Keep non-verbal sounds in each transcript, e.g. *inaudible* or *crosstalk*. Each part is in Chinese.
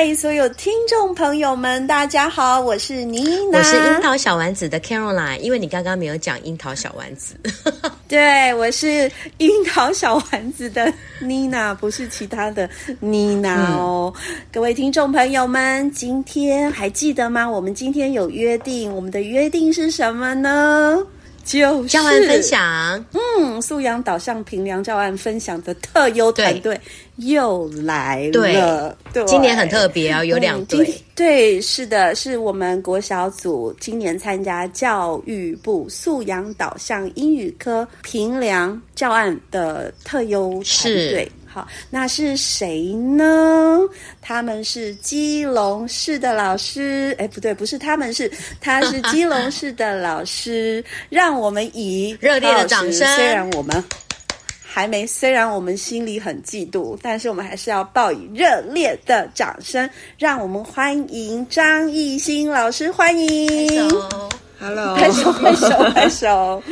嗨，所有听众朋友们，大家好，我是妮娜，我是樱桃小丸子的 Caroline。因为你刚刚没有讲樱桃小丸子，*laughs* 对，我是樱桃小丸子的妮娜，不是其他的妮娜哦。嗯、各位听众朋友们，今天还记得吗？我们今天有约定，我们的约定是什么呢？就是教案分享，嗯，素养导向平良教案分享的特优团队又来了。对，对，今年很特别啊，有两对、嗯。对，是的，是我们国小组今年参加教育部素养导向英语科平良教案的特优团队。好，那是谁呢？他们是基隆市的老师，哎，不对，不是他们是，他是基隆市的老师。*laughs* 让我们以热烈的掌声，虽然我们还没，虽然我们心里很嫉妒，但是我们还是要报以热烈的掌声。让我们欢迎张艺兴老师，欢迎。Hello，拍手拍手 *laughs* 拍手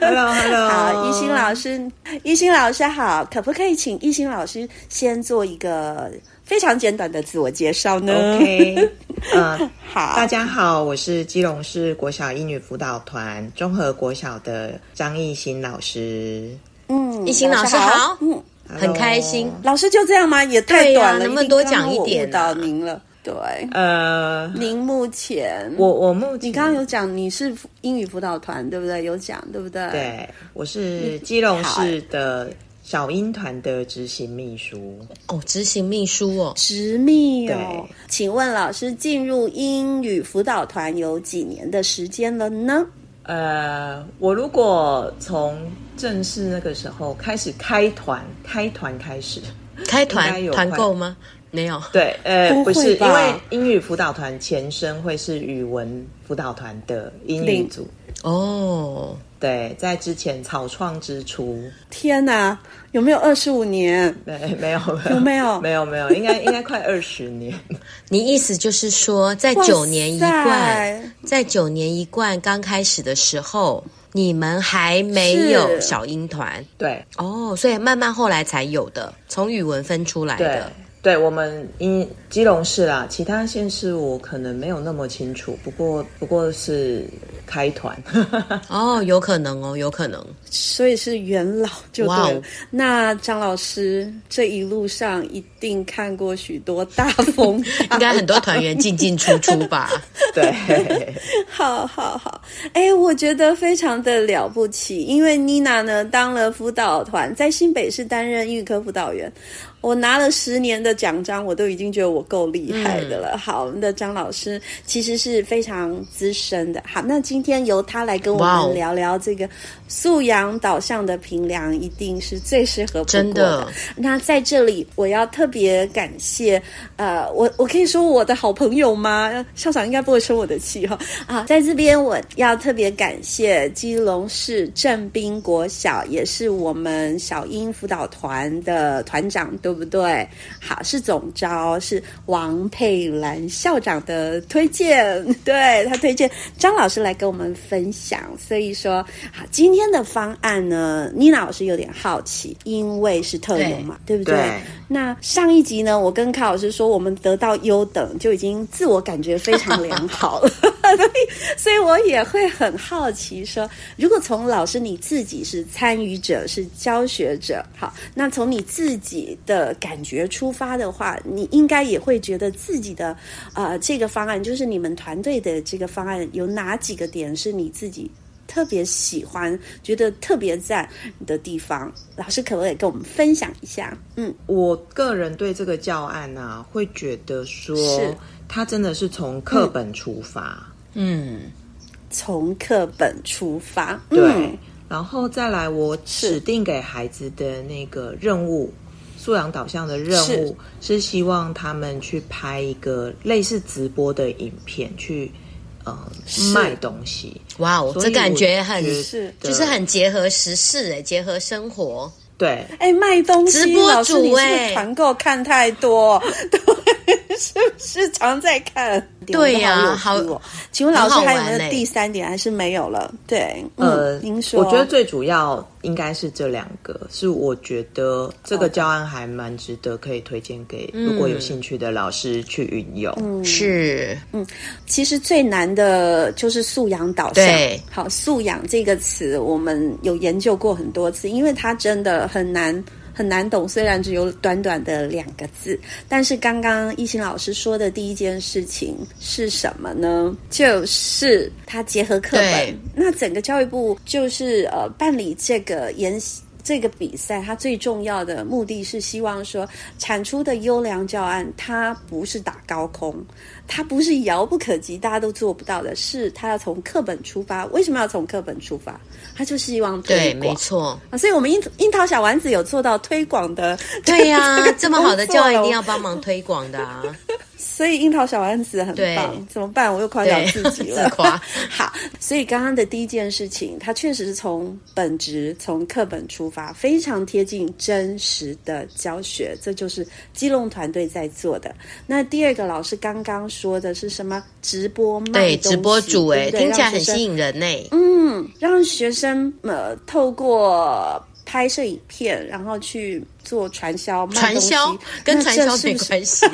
，Hello Hello，好，一心老师，一心老师好，可不可以请一心老师先做一个非常简短的自我介绍呢？OK，嗯、uh, *laughs* 好，大家好，我是基隆市国小英语辅导团综合国小的张艺兴老师。嗯，艺兴老师好，嗯，很开心。老师就这样吗？也太短了，能不能多讲一点？到您了。对，呃，您目前，我我目前，你刚刚有讲你是英语辅导团，对不对？有讲，对不对？对，我是基隆市的小英团的执行秘书。哦，执行秘书哦，执秘哦。对，请问老师进入英语辅导团有几年的时间了呢？呃，我如果从正式那个时候开始开团，开团开始，开团团购吗？没有，对，呃，不，不是，因为英语辅导团前身会是语文辅导团的英语组哦。对，在之前草创之初，天哪，有没有二十五年？没，没有，有没有？没有，没有，应该 *laughs* 应该快二十年。你意思就是说，在九年一贯，在九年一贯刚开始的时候，你们还没有小英团？对，哦，所以慢慢后来才有的，从语文分出来的。对，我们因基隆市啦，其他县市我可能没有那么清楚，不过不过是开团 *laughs* 哦，有可能哦，有可能，所以是元老就对了。Wow 那张老师这一路上一定看过许多大风 *laughs* 大浪，应该很多团员进进出出吧？*laughs* 对，好好好，哎，我觉得非常的了不起，因为妮娜呢当了辅导团，在新北市担任英语科辅导员。我拿了十年的奖章，我都已经觉得我够厉害的了。嗯、好，我们的张老师其实是非常资深的。好，那今天由他来跟我们聊聊这个素养导向的评量，一定是最适合。真的。那在这里，我要特别感谢，呃，我我可以说我的好朋友吗？校长应该不会生我的气哈。啊，在这边我要特别感谢基隆市正滨国小，也是我们小英辅导团的团长对。不对？好，是总招，是王佩兰校长的推荐，对，他推荐张老师来跟我们分享。所以说，好，今天的方案呢，妮娜老师有点好奇，因为是特优嘛，对，对不对？对。那上一集呢，我跟卡老师说，我们得到优等就已经自我感觉非常良好了，*laughs* 所以，所以我也会很好奇说，如果从老师你自己是参与者，是教学者，好，那从你自己的感觉出发的话，你应该也会觉得自己的呃这个方案，就是你们团队的这个方案，有哪几个点是你自己特别喜欢、觉得特别赞的地方？老师可不可以跟我们分享一下？嗯，我个人对这个教案啊，会觉得说，是。它真的是从课本出发，嗯，从课本出发，对。嗯然后再来，我指定给孩子的那个任务，素养导向的任务是，是希望他们去拍一个类似直播的影片，去呃卖东西。哇哦，这感觉很是，就是很结合时事，哎，结合生活。对，哎，卖东西，直播主哎，团购看太多。对 *laughs* *laughs* 是不是常在看？对呀，好，请问老师还有没有第三点？还是没有了？对，呃，您说，我觉得最主要应该是这两个，是我觉得这个教案还蛮值得可以推荐给如果有兴趣的老师去运用。嗯，是，嗯，其实最难的就是素养导向。对，好，素养这个词我们有研究过很多次，因为它真的很难。很难懂，虽然只有短短的两个字，但是刚刚懿心老师说的第一件事情是什么呢？就是他结合课本。那整个教育部就是呃办理这个研习。这个比赛，它最重要的目的是希望说，产出的优良教案，它不是打高空，它不是遥不可及，大家都做不到的，是它要从课本出发。为什么要从课本出发？它就希望推广。对，没错啊，*laughs* 所以我们樱樱桃小丸子有做到推广的。*laughs* 对呀、啊，这么好的教案一定要帮忙推广的啊。所以樱桃小丸子很棒，怎么办？我又夸奖自己了。夸 *laughs* 好，所以刚刚的第一件事情，它确实是从本职、从课本出发，非常贴近真实的教学，这就是基隆团队在做的。那第二个，老师刚刚说的是什么？直播卖对，直播主哎，听起来很吸引人呢。嗯，让学生呃透过。拍摄影片，然后去做传销，卖，传销跟传销没关系，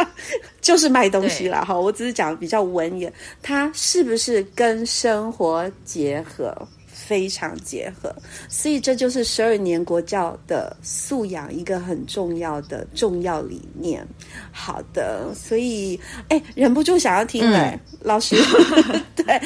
*laughs* 就是卖东西了。哈，我只是讲的比较文言，它是不是跟生活结合？非常结合，所以这就是十二年国教的素养一个很重要的重要理念。好的，所以哎，忍不住想要听哎，嗯、老师，*laughs* 对，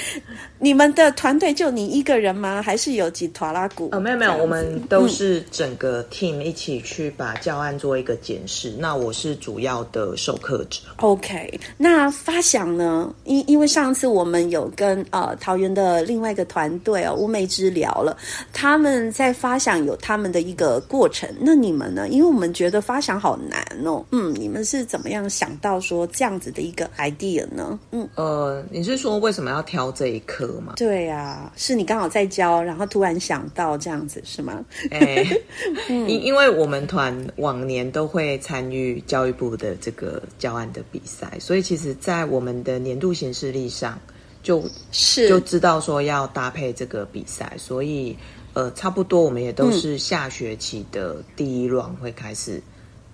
你们的团队就你一个人吗？还是有几团拉鼓？呃，没有没有，我们都是整个 team 一起去把教案做一个检视。嗯、那我是主要的授课者。OK，那发想呢？因因为上次我们有跟呃桃园的另外一个团队哦，吴美。治疗了，他们在发想有他们的一个过程。那你们呢？因为我们觉得发想好难哦。嗯，你们是怎么样想到说这样子的一个 idea 呢？嗯，呃，你是说为什么要挑这一科吗？对呀、啊，是你刚好在教，然后突然想到这样子是吗？哎、欸，*laughs* 因、嗯、因为我们团往年都会参与教育部的这个教案的比赛，所以其实，在我们的年度行事历上。就是就知道说要搭配这个比赛，所以呃，差不多我们也都是下学期的第一轮会开始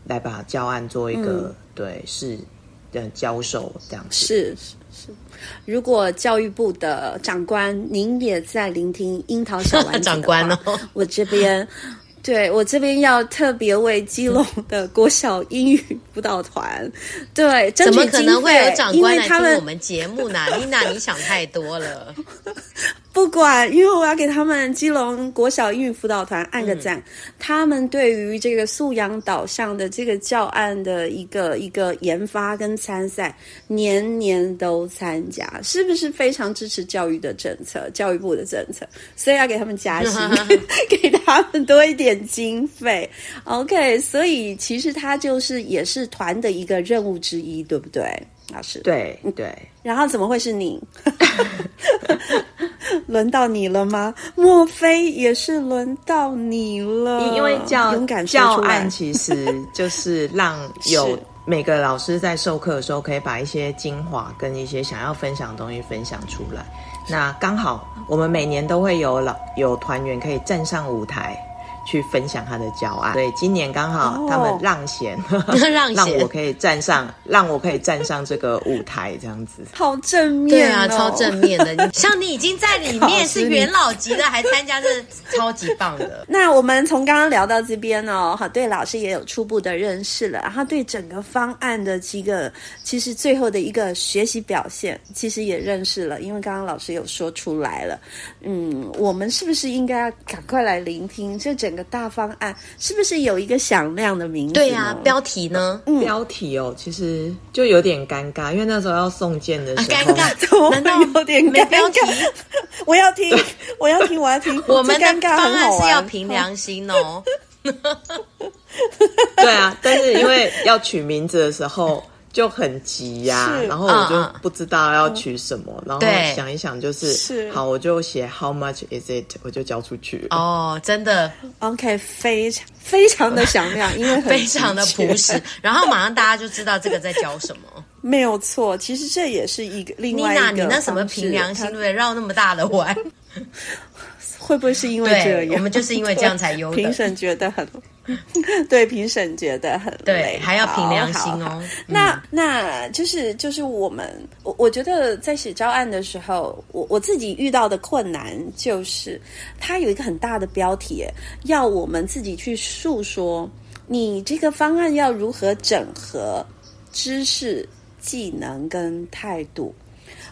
来把教案做一个、嗯、对是的教授这样子。是是是，如果教育部的长官您也在聆听樱桃小丸子 *laughs* 长官哦，我这边。对，我这边要特别为基隆的国小英语辅导团，对，怎么可能会有长官来听我们节目呢？妮娜，你想太多了。*laughs* 不管，因为我要给他们基隆国小英语辅导团按个赞。嗯、他们对于这个素养导向的这个教案的一个一个研发跟参赛，年年都参加，是不是非常支持教育的政策？教育部的政策，所以要给他们加薪，*laughs* 给他们多一点经费。OK，所以其实他就是也是团的一个任务之一，对不对？老师，对对。然后怎么会是你？*laughs* 轮到你了吗？莫非也是轮到你了？因为教教案其实就是让 *laughs* 有每个老师在授课的时候，可以把一些精华跟一些想要分享的东西分享出来。那刚好我们每年都会有老有团员可以站上舞台。去分享他的教案，对，今年刚好他们让贤，*laughs* 让让我可以站上，让我可以站上这个舞台，这样子，好正面，对啊，超正面的。*laughs* 像你已经在里面是元老级的，还参加，这 *laughs* 超级棒的。那我们从刚刚聊到这边哦，好，对老师也有初步的认识了，然后对整个方案的几个，其实最后的一个学习表现，其实也认识了，因为刚刚老师有说出来了，嗯，我们是不是应该要赶快来聆听这整？整个大方案是不是有一个响亮的名字？对呀、啊，标题呢？嗯、标题哦，其实就有点尴尬，因为那时候要送件的时候，尴、啊、尬，*laughs* 难道有点没标题？*laughs* *laughs* 我要听，我要听，我要听。我们的方案是要凭良心哦。对啊，但是因为要取名字的时候。就很急呀、啊，然后我就不知道要取什么，嗯、然后想一想就是，是好，我就写 How much is it？我就交出去。哦，真的，OK，非常非常的响亮，*laughs* 因为很非常的朴实，*laughs* 然后马上大家就知道这个在教什么。没有错，其实这也是一个另外一个。妮娜，你那什么凭良心对不对？绕那么大的弯，*laughs* 会不会是因为这样？我们就是因为这样才优。评审觉得很。*laughs* 对，评审觉得很累，对，还要凭良心哦。嗯、那那就是就是我们，我我觉得在写教案的时候，我我自己遇到的困难就是，它有一个很大的标题，要我们自己去诉说你这个方案要如何整合知识、技能跟态度。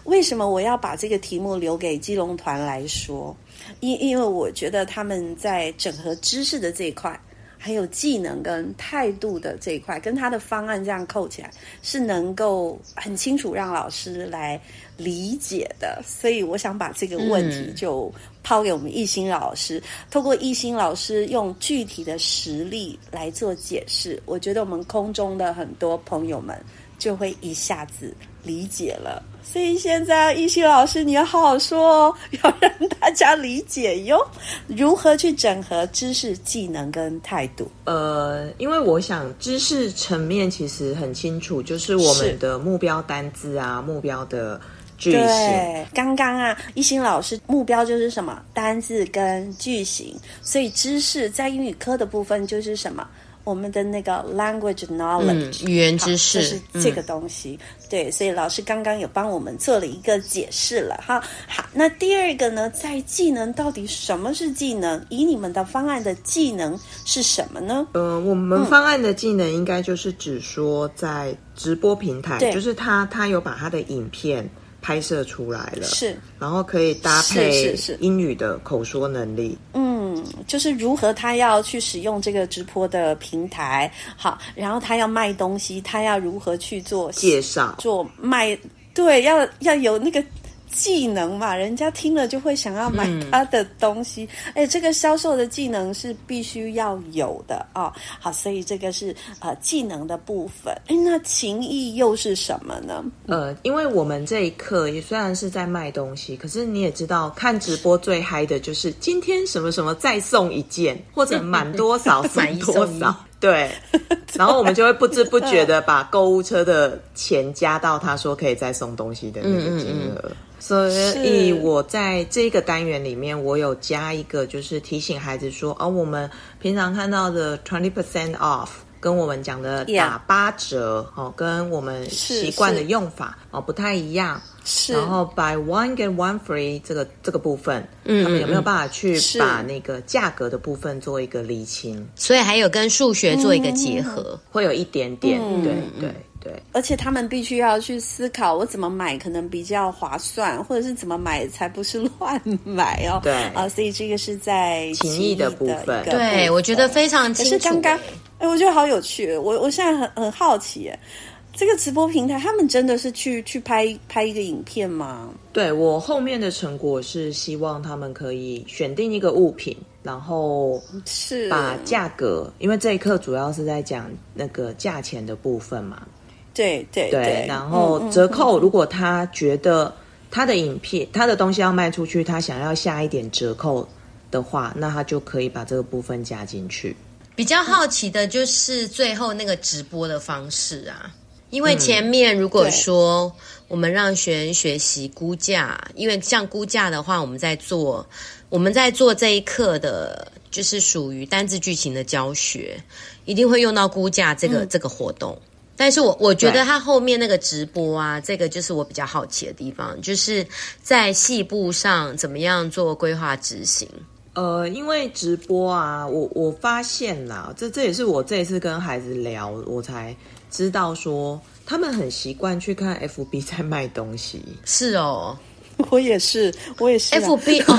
为什么我要把这个题目留给基隆团来说？因因为我觉得他们在整合知识的这一块。还有技能跟态度的这一块，跟他的方案这样扣起来，是能够很清楚让老师来理解的。所以我想把这个问题就抛给我们艺兴老师，嗯、透过艺兴老师用具体的实例来做解释。我觉得我们空中的很多朋友们就会一下子理解了。所以现在，一心老师，你要好好说哦，要让大家理解哟。如何去整合知识、技能跟态度？呃，因为我想知识层面其实很清楚，就是我们的目标单字啊，目标的句型。对，刚刚啊，一心老师目标就是什么？单字跟句型。所以知识在英语科的部分就是什么？我们的那个 language knowledge，、嗯、语言知识是这个东西。嗯、对，所以老师刚刚有帮我们做了一个解释了哈。好，那第二个呢，在技能到底什么是技能？以你们的方案的技能是什么呢？呃，我们方案的技能应该就是指说在直播平台，嗯、就是他他有把他的影片拍摄出来了，是，然后可以搭配英语的口说能力，嗯。嗯，就是如何他要去使用这个直播的平台，好，然后他要卖东西，他要如何去做介绍，做卖，对，要要有那个。技能嘛，人家听了就会想要买他的东西。哎、嗯，这个销售的技能是必须要有的啊、哦。好，所以这个是呃技能的部分。哎，那情谊又是什么呢？呃，因为我们这一课也虽然是在卖东西，可是你也知道，看直播最嗨的就是今天什么什么再送一件，或者满多少送多少。*laughs* 对，*laughs* 然后我们就会不知不觉的把购物车的钱加到他说可以再送东西的那个金额。嗯嗯所以我在这个单元里面，我有加一个，就是提醒孩子说，哦，我们平常看到的 twenty percent off，跟我们讲的打八折.哦，跟我们习惯的用法哦不太一样。是，然后 buy one get one free 这个这个部分，嗯，他们有没有办法去把那个价格的部分做一个厘清？所以还有跟数学做一个结合，嗯、会有一点点，嗯、对对。对，而且他们必须要去思考，我怎么买可能比较划算，或者是怎么买才不是乱买哦。对啊，所以这个是在情谊的部分。对，我觉得非常清楚。可是刚刚，哎，我觉得好有趣。我我现在很很好奇，这个直播平台他们真的是去去拍拍一个影片吗？对，我后面的成果是希望他们可以选定一个物品，然后是把价格，因为这一课主要是在讲那个价钱的部分嘛。对对对，然后折扣，如果他觉得他的影片，他的东西要卖出去，他想要下一点折扣的话，那他就可以把这个部分加进去。比较好奇的就是最后那个直播的方式啊，因为前面如果说我们让学员学习估价，因为像估价的话，我们在做我们在做这一课的，就是属于单字句型的教学，一定会用到估价这个、嗯、这个活动。但是我我觉得他后面那个直播啊，这个就是我比较好奇的地方，就是在细部上怎么样做规划执行。呃，因为直播啊，我我发现啦，这这也是我这一次跟孩子聊，我才知道说他们很习惯去看 FB 在卖东西。是哦，*laughs* 我也是，我也是。FB 哦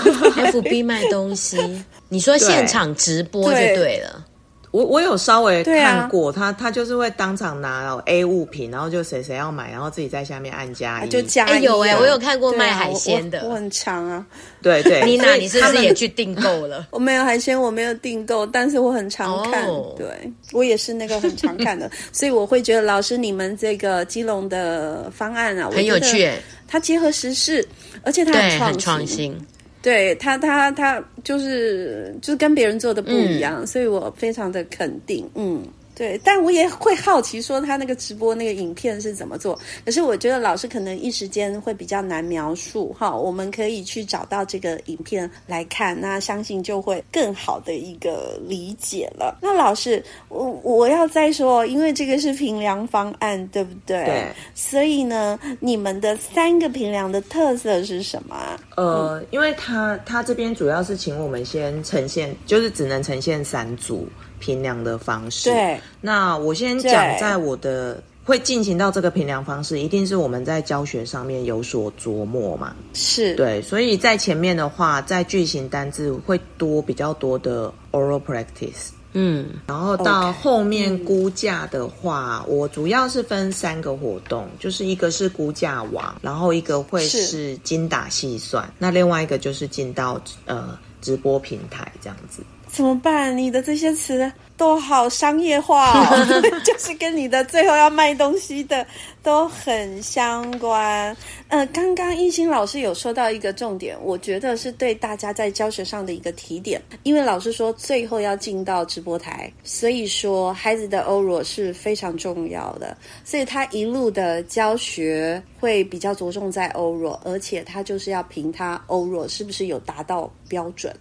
，FB 卖东西，*laughs* 你说现场直播就对了。我我有稍微看过，啊、他他就是会当场拿 A 物品，然后就谁谁要买，然后自己在下面按加一，就加一。哎有哎，我有看过卖海鲜的，啊、我，我很强啊。对对，*laughs* 妮娜，你是不是也去订购了？*laughs* 我没有海鲜，我没有订购，但是我很常看。Oh. 对，我也是那个很常看的，*laughs* 所以我会觉得老师你们这个基隆的方案啊，很有趣。它结合时事，而且它很创新。对他，他他就是就是跟别人做的不一样，嗯、所以我非常的肯定，嗯。对，但我也会好奇说他那个直播那个影片是怎么做。可是我觉得老师可能一时间会比较难描述哈，我们可以去找到这个影片来看，那相信就会更好的一个理解了。那老师，我我要再说，因为这个是评量方案，对不对？对。所以呢，你们的三个评量的特色是什么？呃，嗯、因为他他这边主要是请我们先呈现，就是只能呈现三组。评量的方式。对，那我先讲，在我的会进行到这个评量方式，一定是我们在教学上面有所琢磨嘛。是对，所以在前面的话，在句型单字会多比较多的 oral practice。嗯，然后到后面估价的话，嗯、我主要是分三个活动，就是一个是估价网，然后一个会是精打细算，那另外一个就是进到呃直播平台这样子。怎么办？你的这些词都好商业化哦，*laughs* *laughs* 就是跟你的最后要卖东西的都很相关。呃，刚刚一心老师有说到一个重点，我觉得是对大家在教学上的一个提点。因为老师说最后要进到直播台，所以说孩子的 oral 是非常重要的，所以他一路的教学会比较着重在 oral，而且他就是要凭他 oral 是不是有达到标准，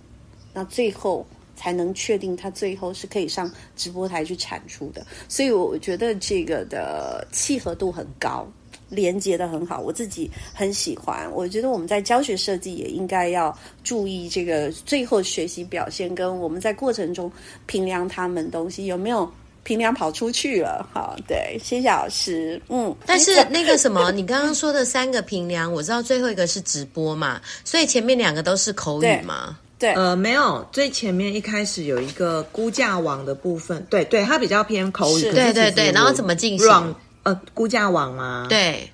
那最后。才能确定他最后是可以上直播台去产出的，所以我觉得这个的契合度很高，连接的很好，我自己很喜欢。我觉得我们在教学设计也应该要注意这个最后学习表现，跟我们在过程中评量他们东西有没有评量跑出去了。好，对，谢谢老师。嗯，但是那个什么，你刚刚说的三个评量，我知道最后一个是直播嘛，所以前面两个都是口语嘛。对，呃，没有，最前面一开始有一个估价网的部分，对对，它比较偏口语，对对对，然后怎么进行？呃，估价网吗？对，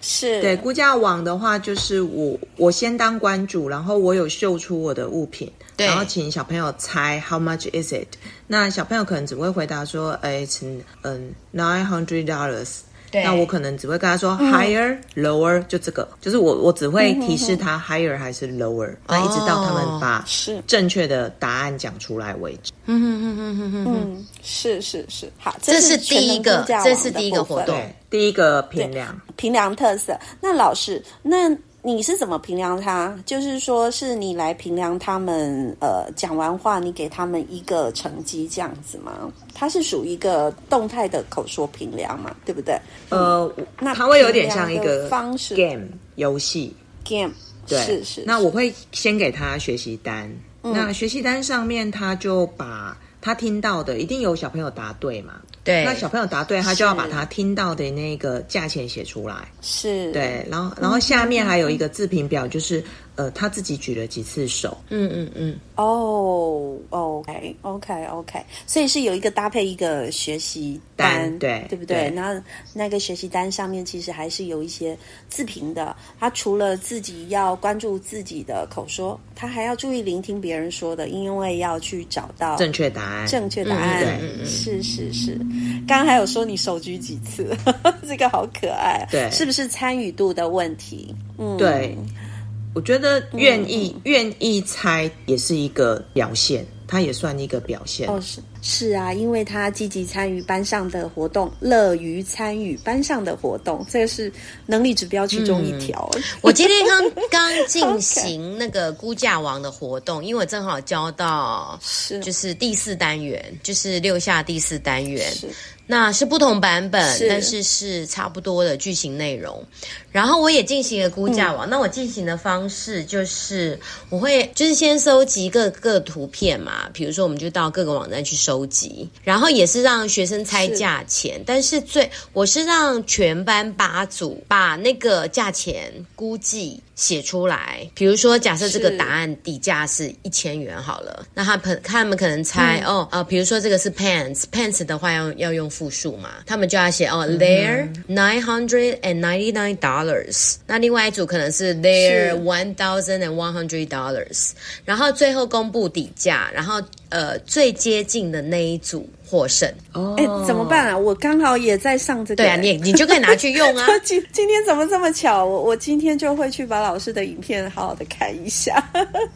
是，对，估价网的话，就是我我先当关主，然后我有秀出我的物品，对然后请小朋友猜 How much is it？那小朋友可能只会回答说，哎，嗯嗯，nine hundred dollars。对。那我可能只会跟他说 higher、嗯、lower，就这个，就是我我只会提示他 higher 还是 lower，那、嗯、一直到他们把正确的答案讲出来为止。嗯嗯嗯嗯嗯嗯，是是是，好，这是第一个，这是第一个活动，第一个评量，评量特色。那老师，那。你是怎么评量他？就是说，是你来评量他们，呃，讲完话，你给他们一个成绩这样子吗？他是属于一个动态的口说评量嘛，对不对？呃，那他会有点像一个方式 game 游戏 game，对，是是。那我会先给他学习单，嗯、那学习单上面他就把他听到的，一定有小朋友答对嘛。对，那小朋友答对，他就要把他听到的那个价钱写出来。是，对，然后，然后下面还有一个自评表，就是。呃，他自己举了几次手，嗯嗯嗯，哦，OK OK OK，所以是有一个搭配一个学习单，单对对不对？对，那那个学习单上面其实还是有一些自评的。他除了自己要关注自己的口说，他还要注意聆听别人说的，因为要去找到正确答案。正确答案，嗯、对，是是是。刚刚还有说你手举几次，*laughs* 这个好可爱，对，是不是参与度的问题？嗯，对，我觉得愿意、嗯、愿意猜也是一个表现。它也算一个表现哦，是是啊，因为他积极参与班上的活动，乐于参与班上的活动，这个是能力指标其中一条。嗯、我今天刚 *laughs* 刚进行那个估价王的活动，因为我正好教到是就是第四单元，就是六下第四单元。那是不同版本，是但是是差不多的剧情内容。然后我也进行了估价网。嗯、那我进行的方式就是，我会就是先收集各个图片嘛，比如说我们就到各个网站去收集，然后也是让学生猜价钱。是但是最我是让全班八组把那个价钱估计写出来。比如说，假设这个答案底价是一千元好了，那他可他们可能猜、嗯、哦呃，比如说这个是 pants，pants 的话要要用。复数嘛，他们就要写哦，there nine hundred and ninety nine dollars。那另外一组可能是 there one thousand and one hundred dollars。然后最后公布底价，然后呃最接近的那一组获胜。哦，哎，怎么办啊？我刚好也在上这个。对啊，你你就可以拿去用啊。*laughs* 今今天怎么这么巧？我我今天就会去把老师的影片好好的看一下。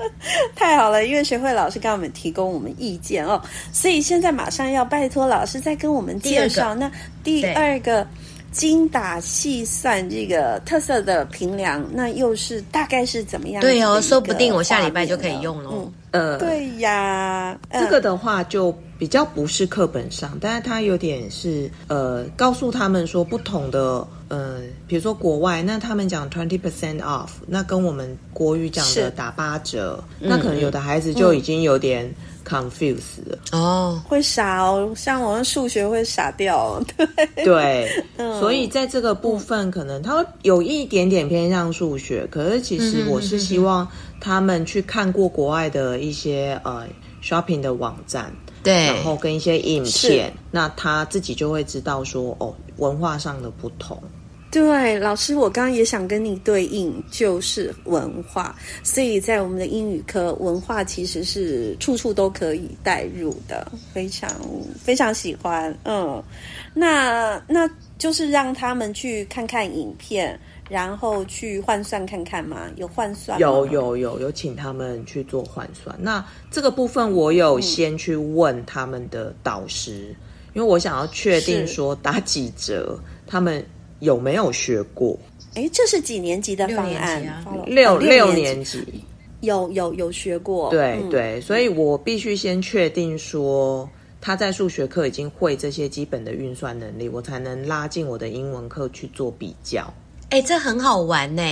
*laughs* 太好了，因为学会老师给我们提供我们意见哦，所以现在马上要拜托老师再跟我们介绍那第二个精打细算这个特色的平凉，那又是大概是怎么样？对哦，说不定我下礼拜就可以用了。嗯，呃，对呀，这个的话就。比较不是课本上，但是它有点是呃，告诉他们说不同的呃，比如说国外，那他们讲 twenty percent off，那跟我们国语讲的打八折，那可能有的孩子就已经有点嗯、哦，会傻哦，像我们数学会傻掉，对。对，嗯、所以在这个部分可能他会有一点点偏向数学，可是其实我是希望他们去看过国外的一些呃 shopping 的网站。对，然后跟一些影片，那他自己就会知道说哦，文化上的不同。对，老师，我刚刚也想跟你对应，就是文化。所以在我们的英语科，文化其实是处处都可以带入的，非常非常喜欢。嗯，那那就是让他们去看看影片。然后去换算看看嘛，有换算吗？有有有有请他们去做换算。那这个部分我有先去问他们的导师，嗯、因为我想要确定说打几折，他们有没有学过？哎，这是几年级的方案？六六年级有有有学过？对、嗯、对，所以我必须先确定说他在数学课已经会这些基本的运算能力，我才能拉进我的英文课去做比较。哎，这很好玩呢。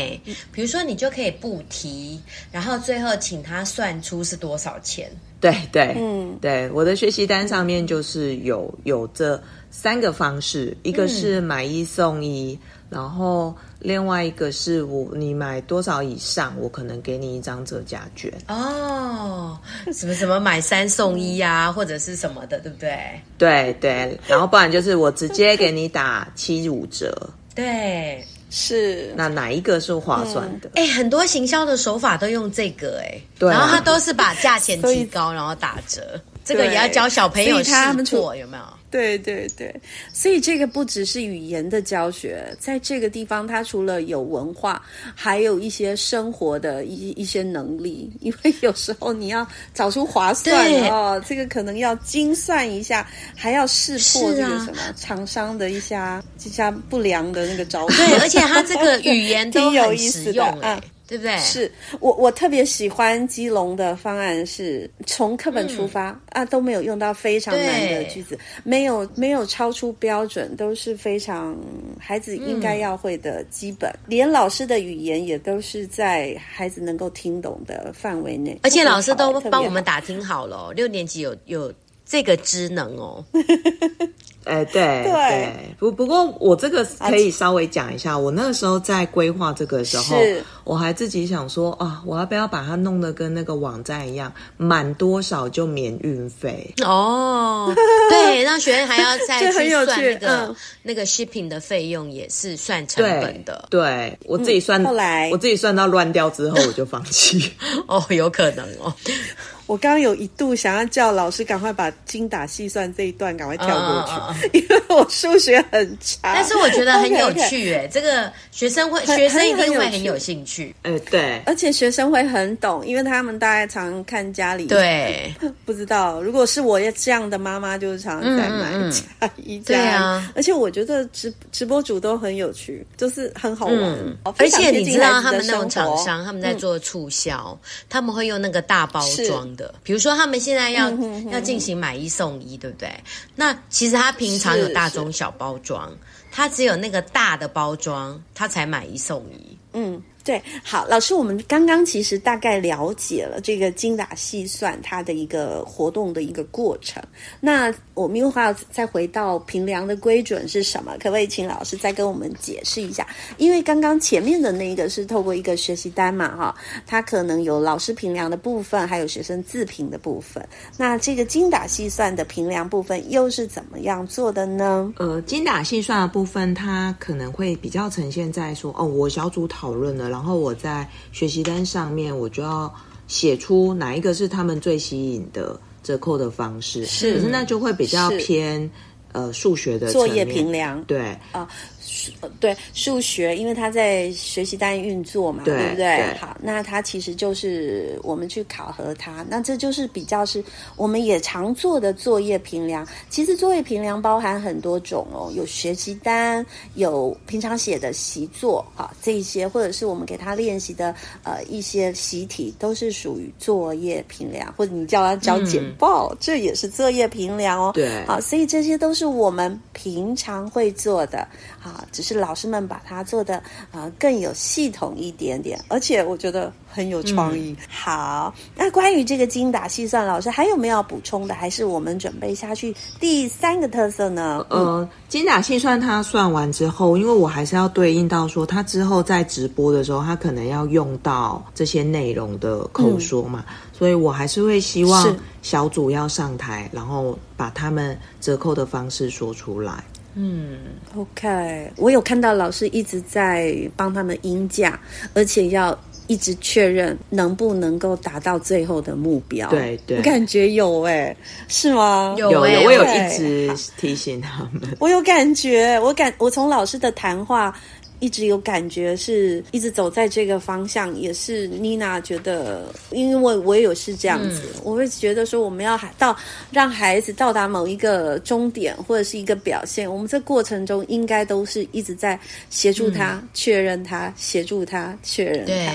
比如说，你就可以不提，然后最后请他算出是多少钱。对对，嗯，对，我的学习单上面就是有有这三个方式，一个是买一送一，嗯、然后另外一个是我你买多少以上，我可能给你一张折价券。哦，什么什么买三送一啊，*laughs* 或者是什么的，对不对？对对，然后不然就是我直接给你打七五折。对。是，那哪一个是划算的？哎、嗯。欸，很多行销的手法都用这个、欸，哎，对、啊，然后他都是把价钱提高，然后打折，这个也要教小朋友他们做，有没有？对对对，所以这个不只是语言的教学，在这个地方，它除了有文化，还有一些生活的一一些能力。因为有时候你要找出划算对哦，这个可能要精算一下，还要识破这个什么 *laughs* 厂商的一下这下不良的那个招数。对，而且它这个语言都很实用 *laughs* 哎。嗯对不对？是我我特别喜欢基隆的方案，是从课本出发、嗯、啊，都没有用到非常难的句子，对没有没有超出标准，都是非常孩子应该要会的基本，嗯、连老师的语言也都是在孩子能够听懂的范围内，而且老师都帮我们打听好了，六年级有有这个职能哦。*laughs* 哎、欸，对对，不不过我这个可以稍微讲一下，我那个时候在规划这个的时候，我还自己想说啊，我要不要把它弄得跟那个网站一样，满多少就免运费哦？对，*laughs* 让学生还要再去算那个、嗯、那个 shipping 的费用，也是算成本的。对，对我自己算，嗯、后来我自己算到乱掉之后，我就放弃。*laughs* 哦，有可能哦。我刚刚有一度想要叫老师赶快把精打细算这一段赶快跳过去，uh, uh, uh, uh. 因为我数学很差。但是我觉得很有趣，哎，这个学生会，学生一定会很有兴趣。呃，对，而且学生会很懂，因为他们大概常看家里。对，*laughs* 不知道如果是我这样的妈妈，就是常常在买家衣家。对啊，而且我觉得直直播主都很有趣，就是很好玩。嗯、而且你知道他们那种厂商，他们在做促销，嗯、他们会用那个大包装的，比如说他们现在要、嗯、要进行买一送一，对不对？那其实他平常有大中小包装，他只有那个大的包装，他才买一送一。嗯。对，好，老师，我们刚刚其实大概了解了这个精打细算它的一个活动的一个过程。那我们又要再回到评量的规准是什么？可不可以请老师再跟我们解释一下？因为刚刚前面的那一个是透过一个学习单嘛，哈，它可能有老师评量的部分，还有学生自评的部分。那这个精打细算的评量部分又是怎么样做的呢？呃，精打细算的部分，它可能会比较呈现在说，哦，我小组讨论了。然后我在学习单上面，我就要写出哪一个是他们最吸引的折扣的方式，是，可是那就会比较偏呃数学的作业评量，对。啊。呃对数学，因为他在学习单运作嘛，对，对不对？对，好，那他其实就是我们去考核他，那这就是比较是我们也常做的作业评量。其实作业评量包含很多种哦，有学习单，有平常写的习作啊，这一些或者是我们给他练习的呃一些习题，都是属于作业评量，或者你叫他交简报，嗯、这也是作业评量哦。对，好，所以这些都是我们平常会做的。啊，只是老师们把它做的啊更有系统一点点，而且我觉得很有创意。嗯、好，那关于这个精打细算，老师还有没有要补充的？还是我们准备下去第三个特色呢？呃，精打细算它算完之后，因为我还是要对应到说，他之后在直播的时候，他可能要用到这些内容的口说嘛，嗯、所以我还是会希望小组要上台，然后把他们折扣的方式说出来。嗯，OK，我有看到老师一直在帮他们应价，而且要一直确认能不能够达到最后的目标。对对，我感觉有哎、欸，是吗？有有，我有一直提醒他们。我有感觉，我感我从老师的谈话。一直有感觉是一直走在这个方向，也是妮娜觉得，因为我我也有是这样子，嗯、我会觉得说我们要到让孩子到达某一个终点或者是一个表现，我们这过程中应该都是一直在协助他、嗯、确认他，协助他确认他。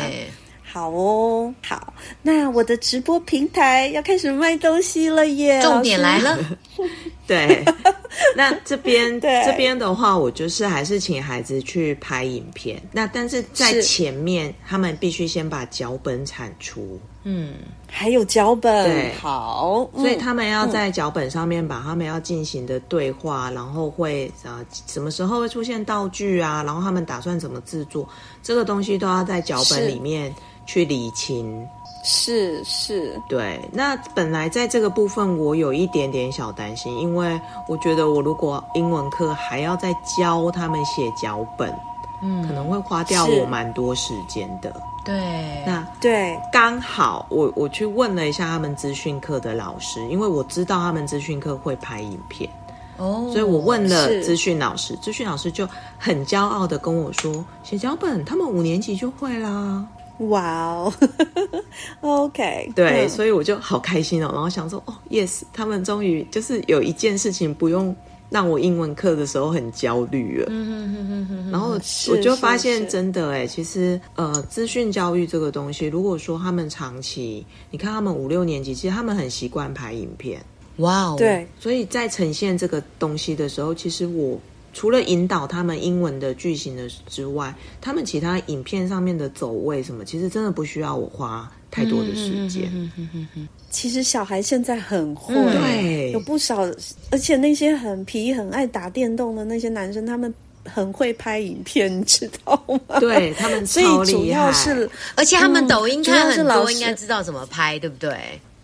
对好哦，好，那我的直播平台要开始卖东西了耶！重点来了，*laughs* 对，那这边 *laughs* 对这边的话，我就是还是请孩子去拍影片。那但是在前面，他们必须先把脚本产出。嗯，还有脚本，对，好，所以他们要在脚本上面把他们要进行的对话，嗯、然后会啊什么时候会出现道具啊，然后他们打算怎么制作，这个东西都要在脚本里面。去理清，是是，对。那本来在这个部分，我有一点点小担心，因为我觉得我如果英文课还要再教他们写脚本，嗯，可能会花掉我蛮多时间的。对，那对，刚好我我去问了一下他们资讯课的老师，因为我知道他们资讯课会拍影片，哦，所以我问了资讯老师，资讯老师就很骄傲的跟我说，写脚本他们五年级就会啦。哇哦，*laughs* OK，对，嗯、所以我就好开心哦，然后想说，哦，Yes，他们终于就是有一件事情不用让我英文课的时候很焦虑了。嗯哼哼哼哼，然后我就发现真的哎，其实呃，资讯教育这个东西，如果说他们长期，你看他们五六年级，其实他们很习惯拍影片。哇哦，对，所以在呈现这个东西的时候，其实我。除了引导他们英文的句型的之外，他们其他影片上面的走位什么，其实真的不需要我花太多的时间。嗯嗯嗯嗯、其实小孩现在很会，有不少，而且那些很皮、很爱打电动的那些男生，他们很会拍影片，你知道吗？对，他们 *laughs* 超厉害，所以主要是，而且他们抖音看很多，应该知道怎么拍，对不对？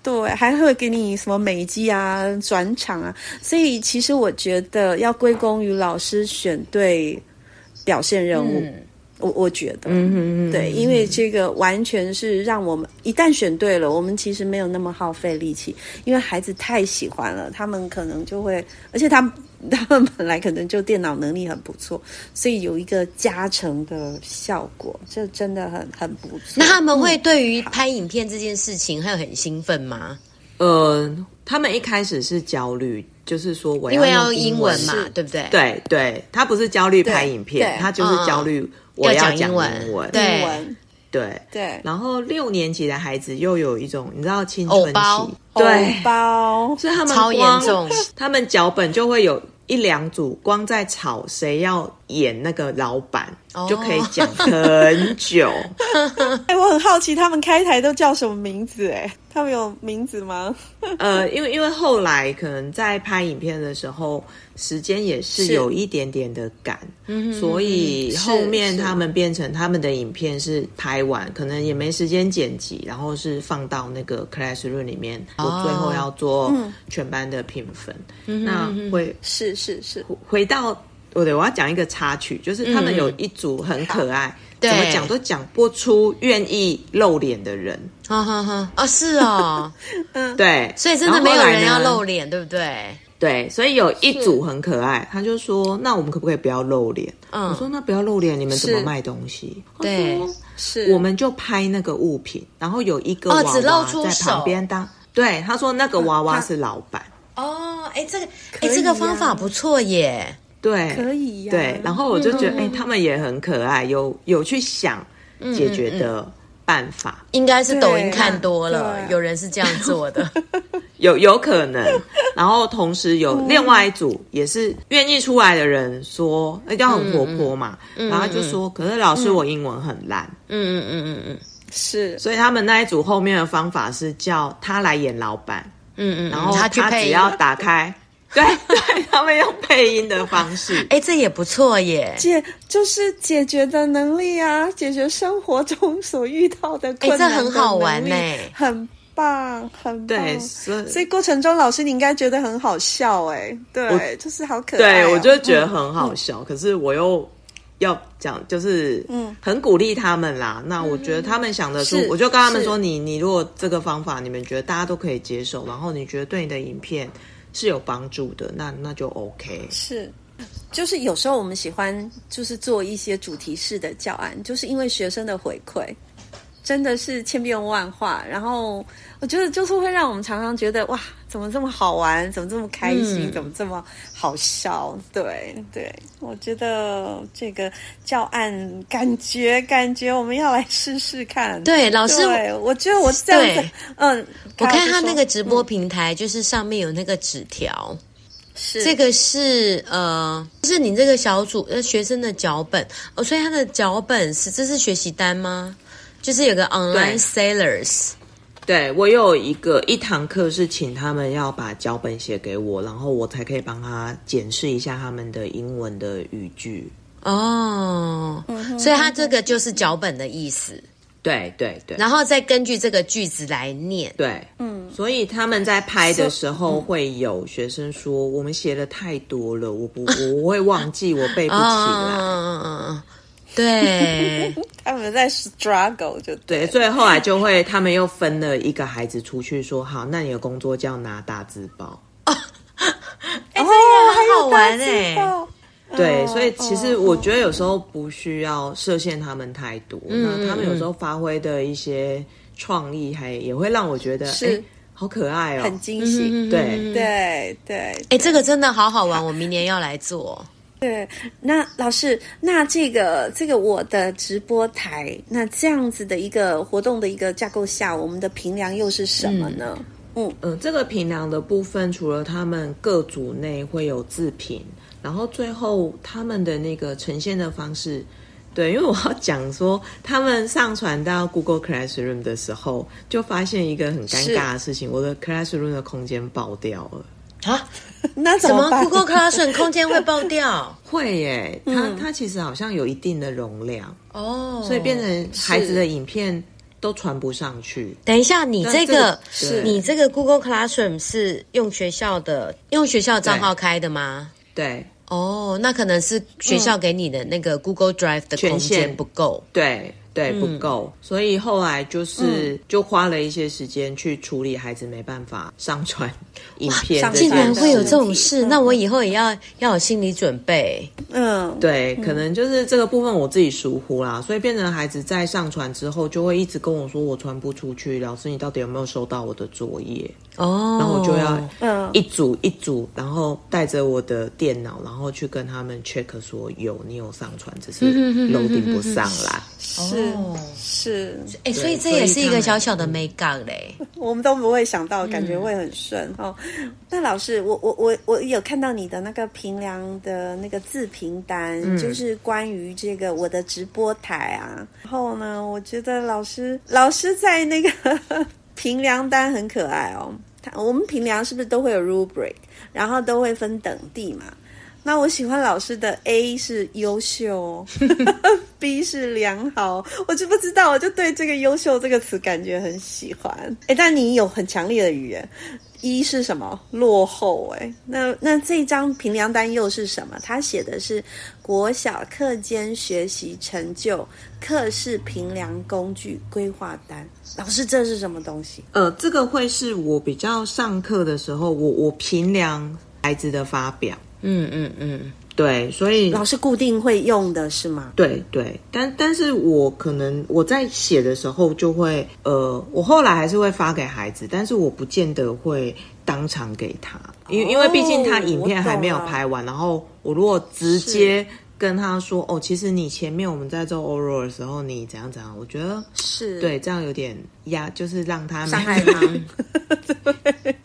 对，还会给你什么美肌啊、转场啊，所以其实我觉得要归功于老师选对表现任务。嗯。我我觉得，嗯嗯嗯，对，因为这个完全是让我们一旦选对了，我们其实没有那么耗费力气，因为孩子太喜欢了，他们可能就会，而且他们 *laughs* 他们本来可能就电脑能力很不错，所以有一个加成的效果，这真的很很不错。那他们会对于拍影片这件事情会很兴奋吗？呃，他们一开始是焦虑。就是说，我要因为要英文嘛，对不对？对对，他不是焦虑拍影片，他就是焦虑我要讲英文。英文对对对。然后六年级的孩子又有一种，你知道青春期，对，偶包，所以他们超严重，他们脚本就会有一两组，光在吵谁要演那个老板，就可以讲很久。*laughs* 哎，我很好奇，他们开台都叫什么名字？哎。他们有名字吗？呃，因为因为后来可能在拍影片的时候，时间也是有一点点的赶，嗯，所以后面他们变成他们的影片是拍完，可能也没时间剪辑，然后是放到那个 Classroom 里面，我最后要做全班的评分，嗯，那会是是是回到我对，我要讲一个插曲，就是他们有一组很可爱。嗯怎么讲都讲不出愿意露脸的人，哈哈哈！啊，是哦，*laughs* 嗯，对，所以真的没有人要露脸，对不对？对，所以有一组很可爱，他就说：“那我们可不可以不要露脸？”嗯，我说：“那不要露脸，你们怎么卖东西？”对，是，我们就拍那个物品，然后有一个娃娃在旁边当。对，他说那个娃娃是老板。哦，哎，这个，哎，这个方法不错耶。对，可以呀。对，然后我就觉得，哎、嗯欸，他们也很可爱，有有去想解决的办法。嗯嗯嗯、应该是抖音看多了，有人是这样做的，*laughs* 有有可能。然后同时有另外一组也是愿意出来的人说，那、欸、叫很活泼嘛。嗯嗯、然后他就说，可是老师我英文很烂。嗯嗯嗯嗯嗯，是。所以他们那一组后面的方法是叫他来演老板。嗯嗯，然后他只要打开。*laughs* 对对，他们用配音的方式，哎，这也不错耶。解就是解决的能力啊，解决生活中所遇到的困难，这很好玩呢，很棒，很棒。对，所以所以过程中老师你应该觉得很好笑哎，对，就是好可爱。对，我就觉得很好笑，可是我又要讲，就是嗯，很鼓励他们啦。那我觉得他们想得出，我就跟他们说，你你如果这个方法你们觉得大家都可以接受，然后你觉得对你的影片。是有帮助的，那那就 OK。是，就是有时候我们喜欢就是做一些主题式的教案，就是因为学生的回馈。真的是千变万化，然后我觉得就是会让我们常常觉得哇，怎么这么好玩，怎么这么开心，嗯、怎么这么好笑？对对，我觉得这个教案感觉感觉我们要来试试看。对，老师，对我觉得我这样子，嗯，我看他那个直播平台，就是上面有那个纸条，是、嗯、这个是呃，是你这个小组呃学生的脚本哦，所以他的脚本是这是学习单吗？就是有个 online sellers，对，我有一个一堂课是请他们要把脚本写给我，然后我才可以帮他检视一下他们的英文的语句。哦，所以他这个就是脚本的意思。对对对，然后再根据这个句子来念。对，嗯，所以他们在拍的时候会有学生说：“我们写的太多了，我不我会忘记，我背不起来。”嗯嗯嗯。对，*laughs* 他们在 struggle 就对，对，所以后来就会，他们又分了一个孩子出去说，好，那你的工作叫拿大字报。哦，*laughs* 哎，这也很好玩哎，对，所以其实我觉得有时候不需要设限他们太多，那他们有时候发挥的一些创意，还也会让我觉得是。好可爱哦，很惊喜，对。对对，哎，这个真的好好玩，我明年要来做。对，那老师，那这个这个我的直播台，那这样子的一个活动的一个架构下，我们的评量又是什么呢？嗯嗯、呃，这个评量的部分，除了他们各组内会有自评，然后最后他们的那个呈现的方式，对，因为我要讲说，他们上传到 Google Classroom 的时候，就发现一个很尴尬的事情，我的 Classroom 的空间爆掉了。啊？*laughs* 那怎么，么 Google Classroom 空间会爆掉？*laughs* 会耶，它它其实好像有一定的容量哦，所以变成孩子的影片都传不上去。等一下，你这个是你这个 Google Classroom 是用学校的用学校账号开的吗？对。哦，那可能是学校给你的那个 Google Drive 的权限不够，对。对，不够，嗯、所以后来就是就花了一些时间去处理孩子没办法上传影片。竟然会有这种事，那我以后也要要有心理准备。嗯，对，可能就是这个部分我自己疏忽啦，所以变成孩子在上传之后就会一直跟我说我传不出去，老师你到底有没有收到我的作业？哦，然后我就要嗯一组一组，然后带着我的电脑，然后去跟他们 check 说有你有上传，只是 loading 不上来。是。哦，是，哎、欸，所以这也是一个小小的美感嘞，*laughs* 我们都不会想到，感觉会很顺、嗯、哦。那老师，我我我我有看到你的那个评量的那个自评单，嗯、就是关于这个我的直播台啊。然后呢，我觉得老师老师在那个 *laughs* 评量单很可爱哦。我们平量是不是都会有 rubric，然后都会分等地嘛？那我喜欢老师的 A 是优秀，*laughs* B 是良好，我就不知道，我就对这个“优秀”这个词感觉很喜欢。哎，但你有很强烈的语言。一是什么？落后。哎，那那这张评量单又是什么？他写的是国小课间学习成就课室评量工具规划单。老师，这是什么东西？呃，这个会是我比较上课的时候，我我评量孩子的发表。嗯嗯嗯，对，所以老师固定会用的是吗？对对，但但是我可能我在写的时候就会，呃，我后来还是会发给孩子，但是我不见得会当场给他，因、哦、因为毕竟他影片还没有拍完，然后我如果直接。跟他说哦，其实你前面我们在做 oral 的时候，你怎样怎样？我觉得是对，这样有点压，就是让他伤害他。*laughs*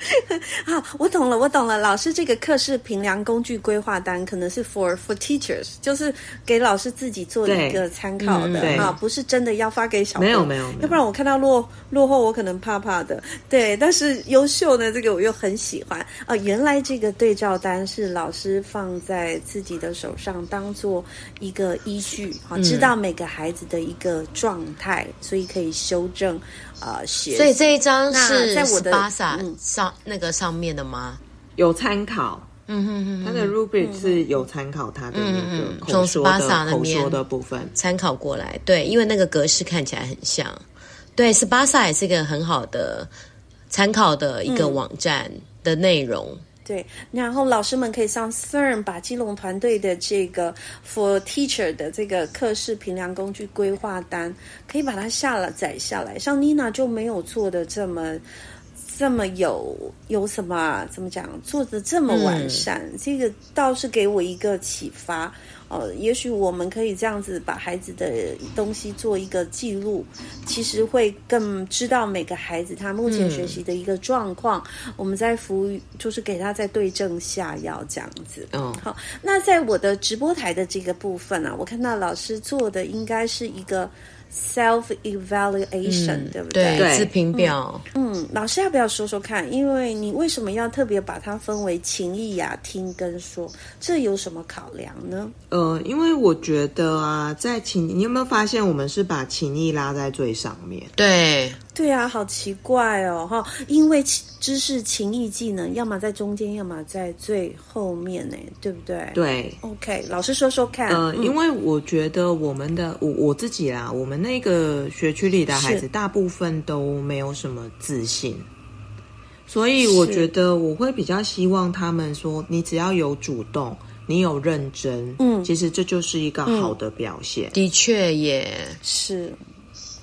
好，*laughs* 我懂了，我懂了。老师，这个课是评量工具规划单可能是 for for teachers，就是给老师自己做一个参考的啊、嗯，不是真的要发给小朋友。没有没有，要不然我看到落落后，我可能怕怕的。*laughs* 对，但是优秀呢，这个我又很喜欢啊、呃。原来这个对照单是老师放在自己的手上当做。一个依据，好，知道每个孩子的一个状态，嗯、所以可以修正，呃，写。所以这一张是在我的巴萨上那个上面的吗？有参考，嗯哼哼，他的 rubric 是有参考他的那个从巴萨那边的部分参考过来，对，因为那个格式看起来很像，对，是巴萨也是一个很好的参考的一个网站的内容。嗯对，然后老师们可以上 CERN 把基隆团队的这个 For Teacher 的这个课室评量工具规划单，可以把它下了载下来。像妮娜就没有做的这么这么有有什么啊？怎么讲？做的这么完善，嗯，这个倒是给我一个启发。呃，也许我们可以这样子把孩子的东西做一个记录，其实会更知道每个孩子他目前学习的一个状况，嗯、我们在服务就是给他在对症下药这样子。嗯、哦，好，那在我的直播台的这个部分啊，我看到老师做的应该是一个。Self evaluation，嗯，对不对？对，自评表。嗯，嗯，老师要不要说说看？因为你为什么要特别把它分为情意呀、啊、听跟说？这有什么考量呢？呃，因为我觉得啊，在情，你有没有发现我们是把情意拉在最上面？对。对啊，好奇怪哦，哈！因为知识、情意、技能，要么在中间，要么在最后面呢，对不对？对。OK，老师说说看。呃，因为我觉得我们的我我自己啦，我们那个学区里的孩子，大部分都没有什么自信，所以我觉得我会比较希望他们说，你只要有主动，你有认真，嗯，其实这就是一个好的表现。嗯，的确也是。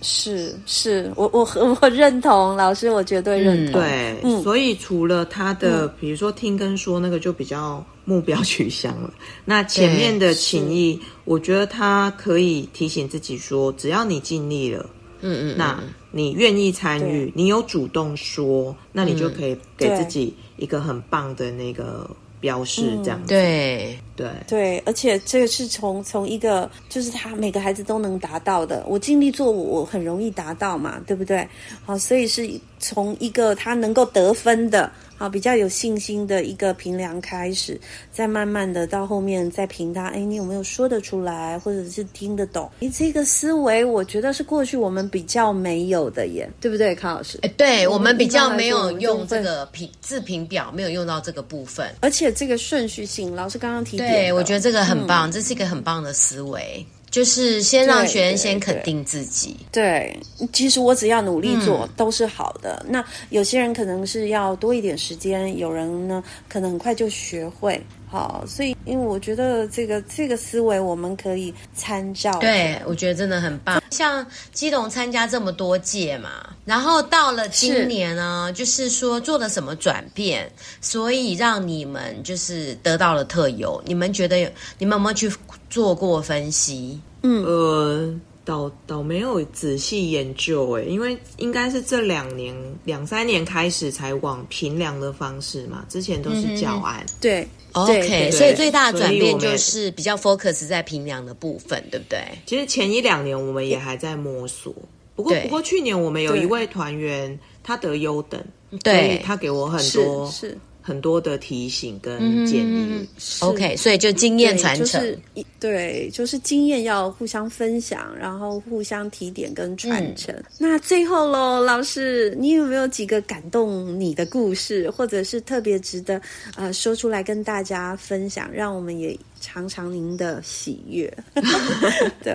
是是，我我我认同老师，我绝对认同。嗯、对、嗯，所以除了他的，比如说听跟说那个就比较目标取向了。那前面的情谊，我觉得他可以提醒自己说，只要你尽力了，嗯嗯，那你愿意参与，你有主动说，那你就可以给自己一个很棒的那个。标示这样子，嗯、对。对。对，而且这个是从从一个就是他每个孩子都能达到的，我尽力做，我我很容易达到嘛，对不对？好，所以是从一个他能够得分的。好，比较有信心的一个评量开始，再慢慢的到后面再评他，哎，你有没有说得出来，或者是听得懂？你，这个思维我觉得是过去我们比较没有的耶，对不对，康老师？哎，对我们，比较没有用这个评自评表，没有用到这个部分，而且这个顺序性，老师刚刚提点。对，我觉得这个很棒，嗯、这是一个很棒的思维。就是先让学生先肯定自己。对，对，其实我只要努力做，嗯、都是好的。那有些人可能是要多一点时间，有人呢可能很快就学会。好，所以因为我觉得这个这个思维我们可以参照。对，我觉得真的很棒。像基隆参加这么多届嘛，然后到了今年呢，是就是说做了什么转变，所以让你们就是得到了特优。你们觉得有你们有没有去？做过分析，嗯，呃，倒倒没有仔细研究诶，因为应该是这两年两三年开始才往平量的方式嘛，之前都是教案，嗯、对，OK，所以最大的转变就是比较 focus 在平量的部分，对不对？其实前一两年我们也还在摸索，不过不过去年我们有一位团员他得优等，对，他给我很多是。是很多的提醒跟建议，嗯、OK，所以就经验传承，就是对，就是经验要互相分享，然后互相提点跟传承。嗯、那最后喽，老师，你有没有几个感动你的故事，或者是特别值得呃说出来跟大家分享，让我们也。尝尝您的喜悦，*laughs* 对，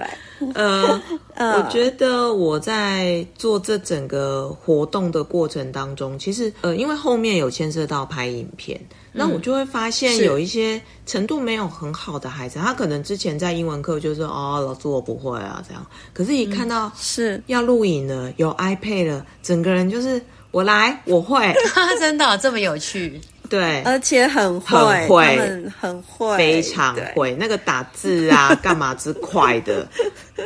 呃，我觉得我在做这整个活动的过程当中，其实呃，因为后面有牵涉到拍影片，嗯、那我就会发现有一些程度没有很好的孩子，他可能之前在英文课就说哦，老师我不会啊这样，可是一看到是。要录影了，有 iPad 了，整个人就是我来我会，*laughs* 真的、哦、这么有趣。对，而且很会，很会，很会，非常会。那个打字啊，*laughs* 干嘛之快的，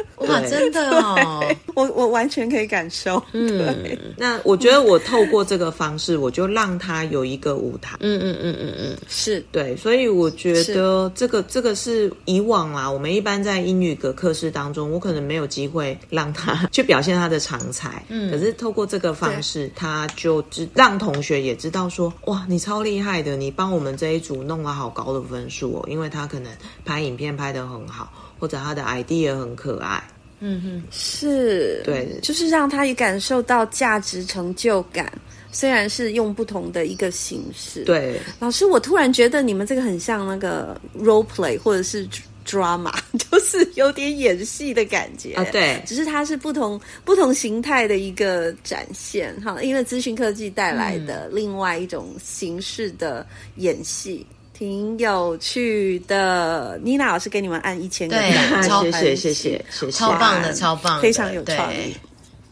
*laughs* 哇，真的哦，*laughs* 我我完全可以感受。嗯，那我觉得我透过这个方式，我就让他有一个舞台。嗯嗯嗯嗯嗯，是对，所以我觉得这个这个是以往啊，我们一般在英语的课室当中，我可能没有机会让他 *laughs* 去表现他的长才。嗯，可是透过这个方式，他就知让同学也知道说，哇，你超厉害。厉害的，你帮我们这一组弄了好高的分数哦，因为他可能拍影片拍得很好，或者他的 idea 很可爱。嗯哼，是，对，就是让他也感受到价值成就感，虽然是用不同的一个形式。对，老师，我突然觉得你们这个很像那个 role play，或者是。drama *laughs* 就是有点演戏的感觉啊，对，只是它是不同不同形态的一个展现哈，因为资讯科技带来的另外一种形式的演戏，嗯、挺有趣的。妮娜老师给你们按一千个赞，超 *laughs* 谢谢谢谢谢谢，超棒的超棒的，非常有创意。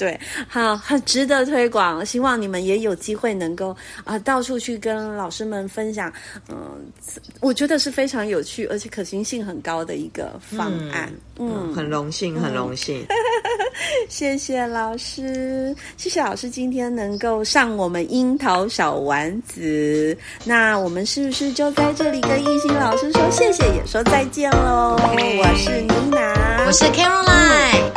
对，好，很 *laughs* 值得推广。希望你们也有机会能够啊、呃，到处去跟老师们分享。嗯、呃，我觉得是非常有趣，而且可行性很高的一个方案。嗯，嗯很荣幸，很荣幸。嗯、*laughs* 谢谢老师，谢谢老师今天能够上我们樱桃小丸子。那我们是不是就在这里跟艺兴老师说谢谢，也说再见喽.我是妮娜，我是 Caroline。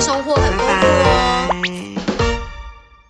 收获